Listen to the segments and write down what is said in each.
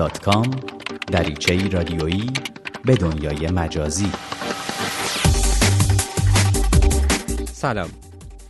com دریچه رادیویی به دنیای مجازی. سلام.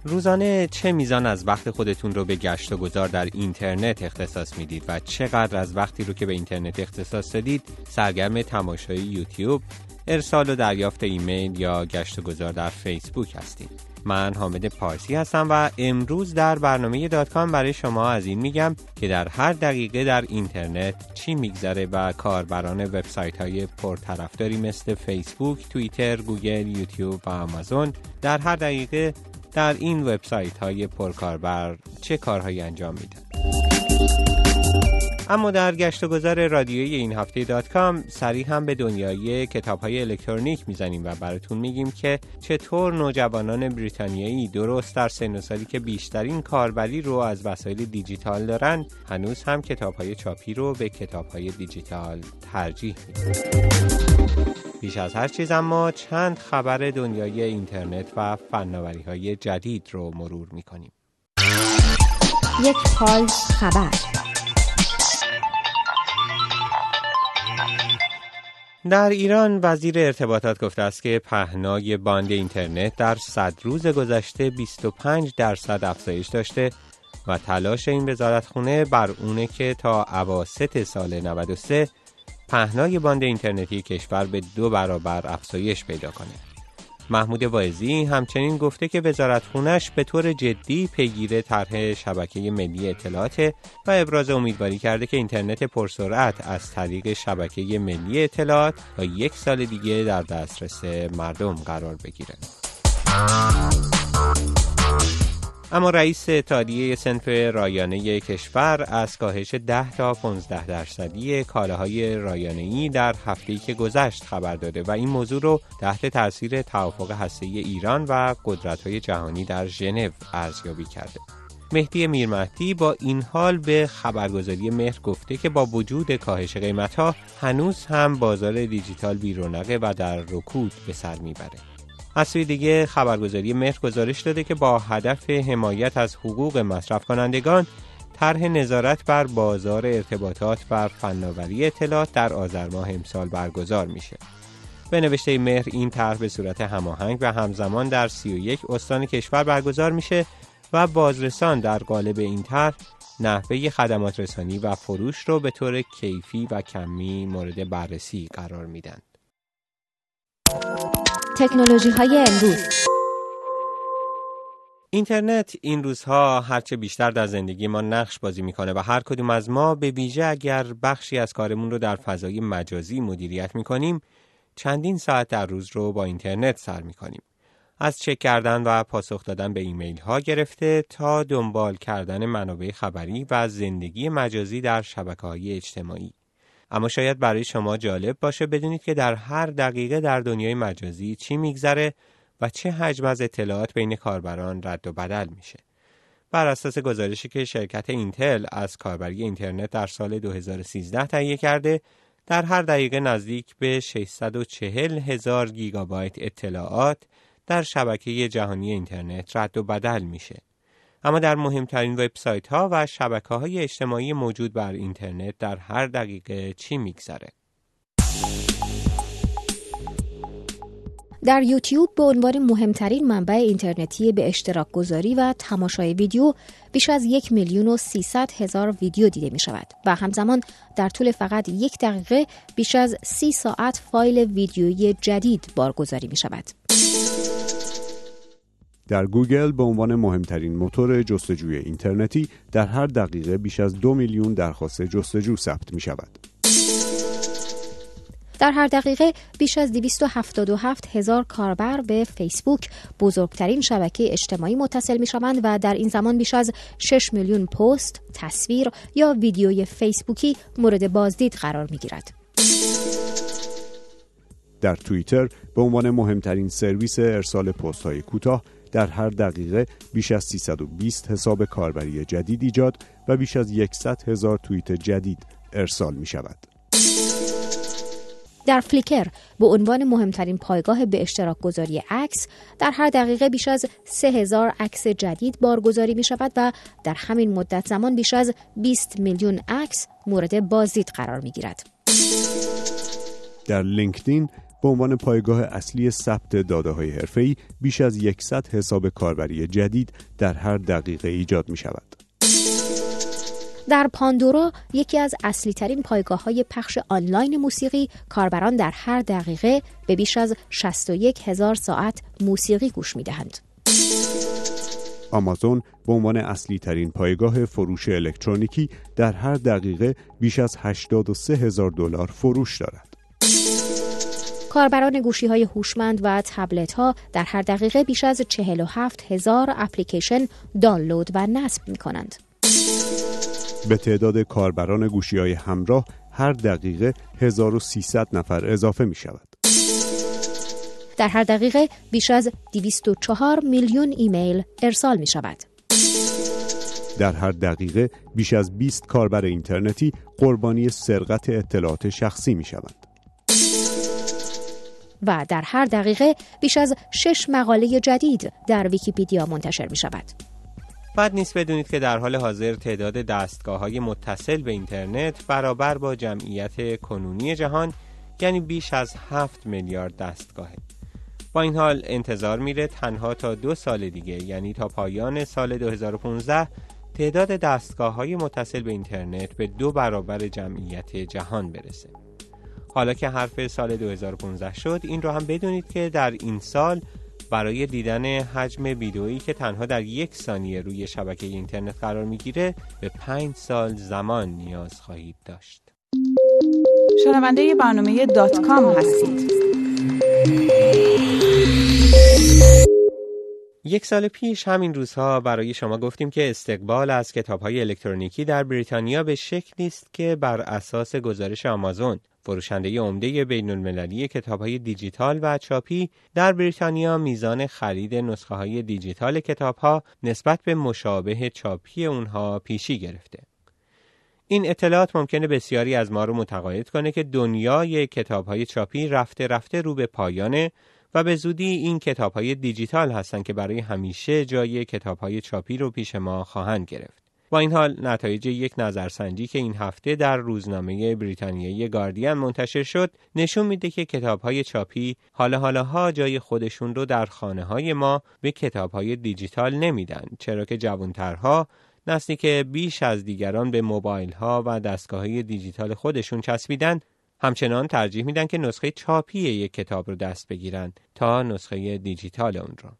روزانه چه میزان از وقت خودتون رو به گشت و گذار در اینترنت اختصاص می‌دید و چقدر از وقتی رو که به اینترنت اختصاص دادید سرگرم تماشای یوتیوب ارسال و دریافت ایمیل یا گشت و گذار در فیسبوک هستید. من حامد پارسی هستم و امروز در برنامه دات‌کام برای شما از این میگم که در هر دقیقه در اینترنت چی میگذره و کاربران وبسایت های پرطرفداری مثل فیسبوک، توییتر، گوگل، یوتیوب و آمازون در هر دقیقه در این وبسایت های پرکاربر چه کارهایی انجام میدن. اما در گشت و گذار رادیویی این هفته دات کام سری هم به دنیای کتاب های الکترونیک می‌زنیم و براتون میگیم که چطور نوجوانان بریتانیایی درست در سنی که بیشترین کاربری رو از وسایل دیجیتال دارن هنوز هم کتاب های چاپی رو به کتاب های دیجیتال ترجیح میدن بیش از هر چیز اما چند خبر دنیای اینترنت و فناوری های جدید رو مرور می‌کنیم. یک پال خبر. در ایران وزیر ارتباطات گفته است که پهنای باند اینترنت در صد روز گذشته 25 درصد افزایش داشته و تلاش این وزارتخونه بر اونه که تا عواست سال 93 پهنای باند اینترنتی کشور به دو برابر افزایش پیدا کنه. محمود واعظی همچنین گفته که وزارتخونش به طور جدی پیگیر طرح شبکه ملی اطلاعات و ابراز امیدواری کرده که اینترنت پرسرعت از طریق شبکه ملی اطلاعات تا یک سال دیگه در دسترس مردم قرار بگیره. اما رئیس اتحادیه سنف رایانه کشور از کاهش 10 تا 15 درصدی کالاهای رایانه‌ای در هفته‌ای که گذشت خبر داده و این موضوع رو تحت تاثیر توافق هسته‌ای ایران و قدرت‌های جهانی در ژنو ارزیابی کرده. مهدی میرمهدی با این حال به خبرگزاری مهر گفته که با وجود کاهش قیمتها هنوز هم بازار دیجیتال بیرونقه و در رکود به سر می‌بره. از سوی دیگه خبرگزاری مهر گزارش داده که با هدف حمایت از حقوق مصرف کنندگان طرح نظارت بر بازار ارتباطات بر فناوری اطلاعات در آذر ماه امسال برگزار میشه. به نوشته مهر این طرح به صورت هماهنگ و همزمان در 31 استان کشور برگزار میشه و بازرسان در قالب این طرح نحوه خدمات رسانی و فروش رو به طور کیفی و کمی مورد بررسی قرار میدن. تکنولوژی های امروز. اینترنت این روزها هرچه بیشتر در زندگی ما نقش بازی می‌کنه و هر کدوم از ما به ویژه اگر بخشی از کارمون رو در فضای مجازی مدیریت می‌کنیم چندین ساعت در روز رو با اینترنت سر می‌کنیم. از چک کردن و پاسخ دادن به ایمیل ها گرفته تا دنبال کردن منابع خبری و زندگی مجازی در شبکه های اجتماعی. اما شاید برای شما جالب باشه بدونید که در هر دقیقه در دنیای مجازی چی میگذره و چه حجم از اطلاعات بین کاربران رد و بدل میشه. بر اساس گزارشی که شرکت اینتل از کاربری اینترنت در سال 2013 تهیه کرده، در هر دقیقه نزدیک به 640 هزار گیگابایت اطلاعات در شبکه جهانی اینترنت رد و بدل میشه. اما در مهمترین وبسایت ها و شبکه های اجتماعی موجود بر اینترنت در هر دقیقه چی میگذره؟ در یوتیوب به عنوان مهمترین منبع اینترنتی به اشتراک گذاری و تماشای ویدیو بیش از یک میلیون و سیصد هزار ویدیو دیده می شود و همزمان در طول فقط یک دقیقه بیش از سی ساعت فایل ویدیویی جدید بارگذاری می شود. در گوگل به عنوان مهمترین موتور جستجوی اینترنتی در هر دقیقه بیش از دو میلیون درخواست جستجو ثبت می شود. در هر دقیقه بیش از 277 هزار کاربر به فیسبوک بزرگترین شبکه اجتماعی متصل می شوند و در این زمان بیش از 6 میلیون پست، تصویر یا ویدیوی فیسبوکی مورد بازدید قرار می گیرد. در توییتر به عنوان مهمترین سرویس ارسال پست های کوتاه در هر دقیقه بیش از 320 حساب کاربری جدید ایجاد و بیش از 100 هزار توییت جدید ارسال می شود. در فلیکر به عنوان مهمترین پایگاه به اشتراک گذاری عکس در هر دقیقه بیش از 3000 عکس جدید بارگذاری می شود و در همین مدت زمان بیش از 20 میلیون عکس مورد بازدید قرار می گیرد. در لینکدین به عنوان پایگاه اصلی ثبت داده های حرفه‌ای بیش از 100 حساب کاربری جدید در هر دقیقه ایجاد می شود. در پاندورا یکی از اصلی ترین پایگاه های پخش آنلاین موسیقی کاربران در هر دقیقه به بیش از 61 هزار ساعت موسیقی گوش می دهند. آمازون به عنوان اصلی ترین پایگاه فروش الکترونیکی در هر دقیقه بیش از 83 هزار دلار فروش دارد. کاربران گوشی های هوشمند و تبلت ها در هر دقیقه بیش از 47 هزار اپلیکیشن دانلود و نصب می کنند. به تعداد کاربران گوشی های همراه هر دقیقه 1300 نفر اضافه می شود. در هر دقیقه بیش از 204 میلیون ایمیل ارسال می شود. در هر دقیقه بیش از 20 کاربر اینترنتی قربانی سرقت اطلاعات شخصی می شوند. و در هر دقیقه بیش از 6 مقاله جدید در ویکیپیدیا منتشر می شود. بد نیست بدونید که در حال حاضر تعداد دستگاه های متصل به اینترنت برابر با جمعیت کنونی جهان یعنی بیش از 7 میلیارد دستگاهه با این حال انتظار میره تنها تا دو سال دیگه یعنی تا پایان سال 2015 تعداد دستگاه های متصل به اینترنت به دو برابر جمعیت جهان برسه حالا که حرف سال 2015 شد این رو هم بدونید که در این سال برای دیدن حجم ویدئویی که تنها در یک ثانیه روی شبکه اینترنت قرار می‌گیره به پنج سال زمان نیاز خواهید داشت. شنونده برنامه دات کام هستید. یک سال پیش همین روزها برای شما گفتیم که استقبال از کتاب های الکترونیکی در بریتانیا به شکلی است که بر اساس گزارش آمازون فروشنده عمده بین المللی کتاب های دیجیتال و چاپی در بریتانیا میزان خرید نسخه های دیجیتال کتاب ها نسبت به مشابه چاپی اونها پیشی گرفته. این اطلاعات ممکنه بسیاری از ما رو متقاعد کنه که دنیای کتاب های چاپی رفته رفته رو به پایانه و به زودی این کتاب های دیجیتال هستن که برای همیشه جای کتاب های چاپی رو پیش ما خواهند گرفت. با این حال نتایج یک نظرسنجی که این هفته در روزنامه بریتانیایی گاردین منتشر شد نشون میده که کتاب های چاپی حالا حالاها جای خودشون رو در خانه های ما به کتاب های دیجیتال نمیدن چرا که جوانترها نسلی که بیش از دیگران به موبایل ها و دستگاه های دیجیتال خودشون چسبیدن همچنان ترجیح میدن که نسخه چاپی یک کتاب رو دست بگیرن تا نسخه دیجیتال اون رو.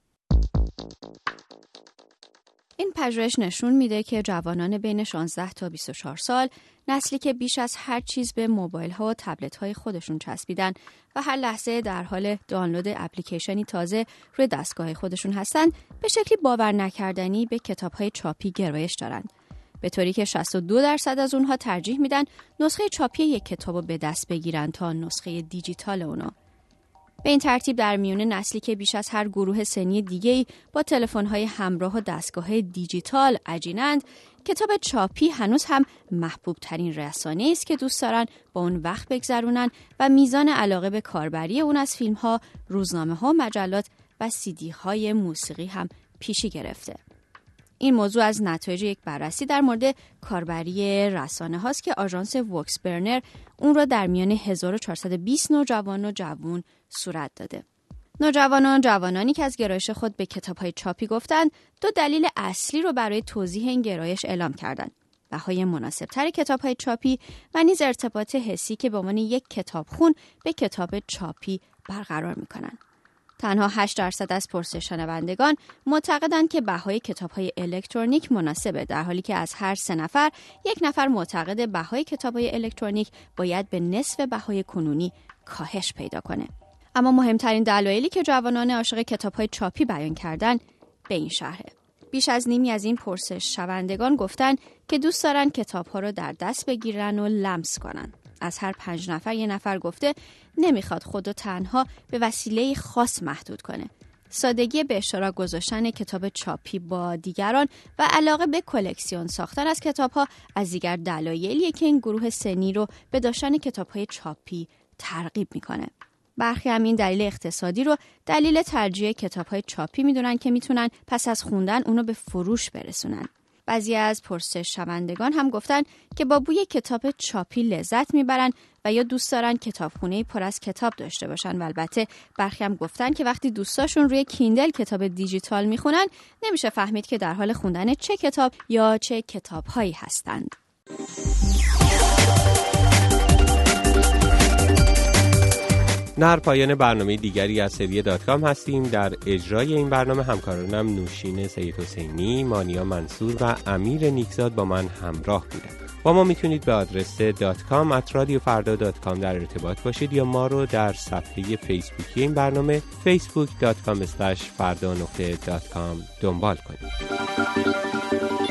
این پژوهش نشون میده که جوانان بین 16 تا 24 سال نسلی که بیش از هر چیز به موبایل ها و تبلت های خودشون چسبیدن و هر لحظه در حال دانلود اپلیکیشنی تازه روی دستگاه خودشون هستند به شکلی باور نکردنی به کتاب های چاپی گرایش دارند به طوری که 62 درصد از اونها ترجیح میدن نسخه چاپی یک کتاب رو به دست بگیرن تا نسخه دیجیتال اونو به این ترتیب در میون نسلی که بیش از هر گروه سنی دیگه با تلفن‌های همراه و دستگاه دیجیتال عجینند کتاب چاپی هنوز هم محبوب ترین رسانه است که دوست دارن با اون وقت بگذرونن و میزان علاقه به کاربری اون از فیلم ها، روزنامه ها، مجلات و سیدی های موسیقی هم پیشی گرفته. این موضوع از نتایج یک بررسی در مورد کاربری رسانه هاست که آژانس وکس برنر اون را در میان 1420 نوجوان و جوان صورت داده. نوجوانان جوانانی که از گرایش خود به کتاب های چاپی گفتند دو دلیل اصلی رو برای توضیح این گرایش اعلام کردند. بهای مناسبتر کتاب های چاپی و نیز ارتباط حسی که به عنوان یک کتاب خون به کتاب چاپی برقرار می کنند. تنها 8 درصد از پرسش شنوندگان معتقدند که بهای کتاب های الکترونیک مناسبه در حالی که از هر سه نفر یک نفر معتقد بهای کتاب های الکترونیک باید به نصف بهای کنونی کاهش پیدا کنه. اما مهمترین دلایلی که جوانان عاشق کتاب های چاپی بیان کردن به این شهره بیش از نیمی از این پرسش شوندگان گفتن که دوست دارن کتاب ها رو در دست بگیرن و لمس کنن. از هر پنج نفر یه نفر گفته نمی‌خواد خودو تنها به وسیله خاص محدود کنه. سادگی به اشتراک گذاشتن کتاب چاپی با دیگران و علاقه به کلکسیون ساختن از کتاب ها از دیگر دلایلیه که این گروه سنی رو به داشتن کتاب های چاپی ترغیب می‌کنه برخی هم این دلیل اقتصادی رو دلیل ترجیح کتاب های چاپی می‌دونن که می‌تونن پس از خوندن اونو به فروش برسونن بعضی از پرسش شوندگان هم گفتن که با بوی کتاب چاپی لذت می‌برن و یا دوست دارن کتابخونه پر از کتاب داشته باشن و البته برخی هم گفتن که وقتی دوستاشون روی کیندل کتاب دیجیتال می‌خونن نمیشه فهمید که در حال خوندن چه کتاب یا چه کتابهایی هستند. در پایان برنامه دیگری از سری دات کام هستیم در اجرای این برنامه همکارانم نوشین سید حسینی، مانیا منصور و امیر نیکزاد با من همراه بودند. با ما می‌تونید به آدرس دات کام at فردا dot com در ارتباط باشید یا ما رو در صفحه فیسبوکی این برنامه facebook.com فردا نقطه دات کام دنبال کنید.